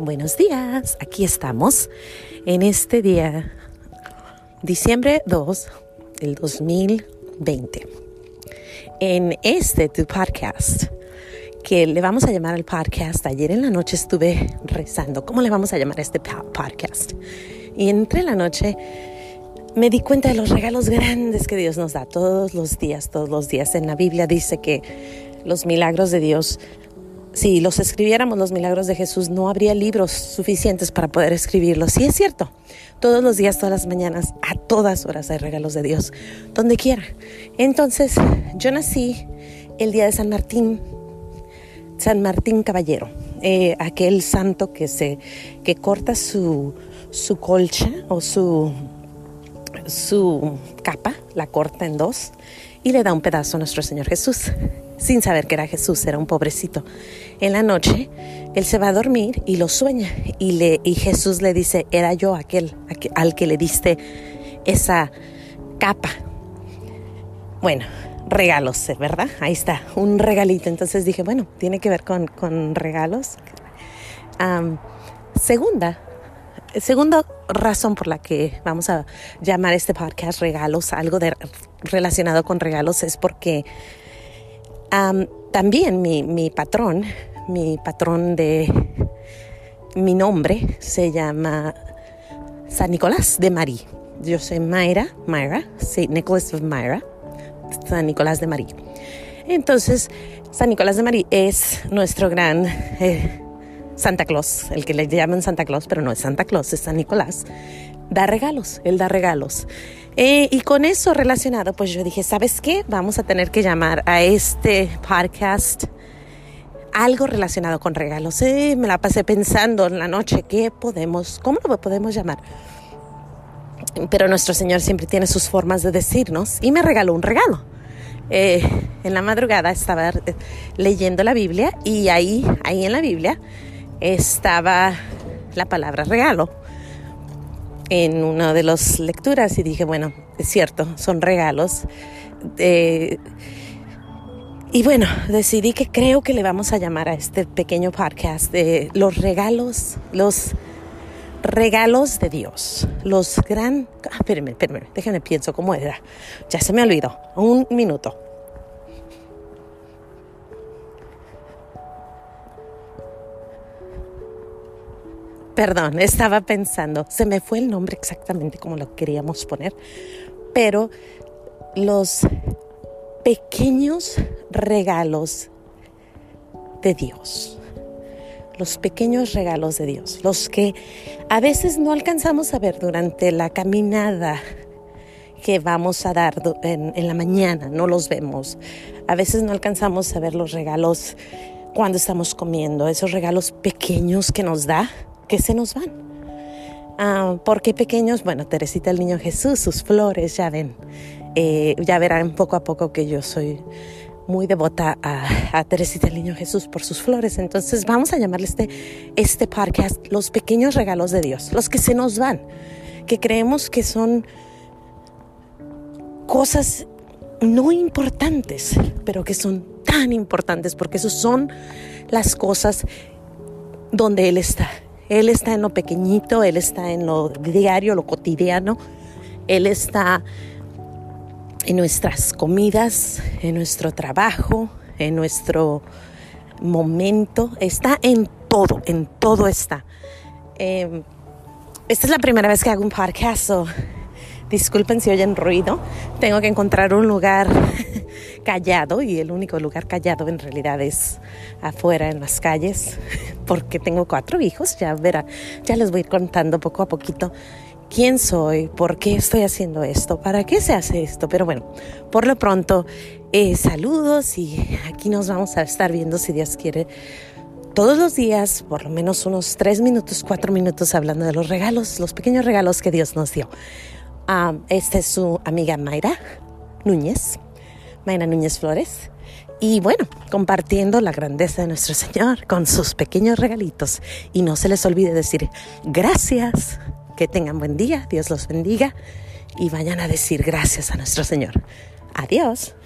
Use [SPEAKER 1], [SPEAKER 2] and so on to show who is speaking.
[SPEAKER 1] Buenos días, aquí estamos en este día, diciembre 2 del 2020, en este tu podcast, que le vamos a llamar al podcast. Ayer en la noche estuve rezando, ¿cómo le vamos a llamar este podcast? Y entre la noche me di cuenta de los regalos grandes que Dios nos da todos los días, todos los días. En la Biblia dice que los milagros de Dios si los escribiéramos los milagros de Jesús, no habría libros suficientes para poder escribirlos. Sí es cierto, todos los días, todas las mañanas, a todas horas hay regalos de Dios, donde quiera. Entonces, yo nací el día de San Martín, San Martín Caballero, eh, aquel santo que, se, que corta su, su colcha o su, su capa, la corta en dos y le da un pedazo a nuestro Señor Jesús sin saber que era Jesús, era un pobrecito. En la noche, él se va a dormir y lo sueña y, le, y Jesús le dice, era yo aquel, al que le diste esa capa. Bueno, regalos, ¿verdad? Ahí está, un regalito. Entonces dije, bueno, tiene que ver con, regalos. segunda, segunda razón por la que vamos a llamar este podcast regalos, algo de, relacionado con regalos, es porque también mi, patrón, mi patrón de mi nombre se llama San Nicolás de Marí. Yo soy Mayra, Myra, Saint Nicholas of Myra, San Nicolás de Marí. Entonces, San Nicolás de Marí es nuestro gran eh, Santa Claus, el que le llaman Santa Claus, pero no es Santa Claus, es San Nicolás. Da regalos, él da regalos. Eh, y con eso relacionado, pues yo dije, ¿sabes qué? Vamos a tener que llamar a este podcast algo relacionado con regalos. Eh, me la pasé pensando en la noche, ¿qué podemos, cómo lo podemos llamar? Pero nuestro Señor siempre tiene sus formas de decirnos y me regaló un regalo. Eh, en la madrugada estaba leyendo la Biblia y ahí, ahí en la Biblia estaba la palabra regalo en una de las lecturas y dije, bueno, es cierto, son regalos. y bueno, decidí que creo que le vamos a llamar a este pequeño podcast de los regalos, los regalos de Dios, los gran... Ah, espérenme, espérenme, déjenme pienso cómo era. Ya se me olvidó. Un minuto. Perdón, estaba pensando, se me fue el nombre exactamente como lo queríamos poner, pero los pequeños regalos de Dios, los pequeños regalos de Dios, los que a veces no alcanzamos a ver durante la caminada que vamos a dar en, en, la mañana, no los vemos. A veces no alcanzamos a ver los regalos cuando estamos comiendo, esos regalos pequeños que nos da que se nos van. Ah, porque pequeños, bueno, Teresita el Niño Jesús, sus flores, ya ven, eh, ya verán poco a poco que yo soy muy devota a, Teresita el Niño Jesús por sus flores. Entonces vamos a llamarle este, este podcast los pequeños regalos de Dios, los que se nos van, que creemos que son cosas no importantes, pero que son tan importantes porque esos son las cosas donde Él está él está en lo pequeñito, Él está en lo diario, lo cotidiano. Él está en nuestras comidas, en nuestro trabajo, en nuestro momento. Está en todo, en todo está. Em, esta es la primera vez que hago un podcast. disculpen si oyen ruido. Tengo que encontrar un lugar callado y el único lugar callado en realidad es afuera en las calles porque tengo cuatro hijos, ya verá, ya les voy contando poco a poquito quién soy, por qué estoy haciendo esto, para qué se hace esto, pero bueno, por lo pronto eh, saludos y aquí nos vamos a estar viendo si Dios quiere todos los días, por lo menos unos tres minutos, cuatro minutos hablando de los regalos, los pequeños regalos que Dios nos dio. Ah, esta es su amiga Mayra Núñez. Mayra Núñez Flores. Y bueno, compartiendo la grandeza de nuestro Señor con sus pequeños regalitos. Y no se les olvide decir gracias, que tengan buen día, Dios los bendiga y vayan a decir gracias a nuestro Señor. Adiós.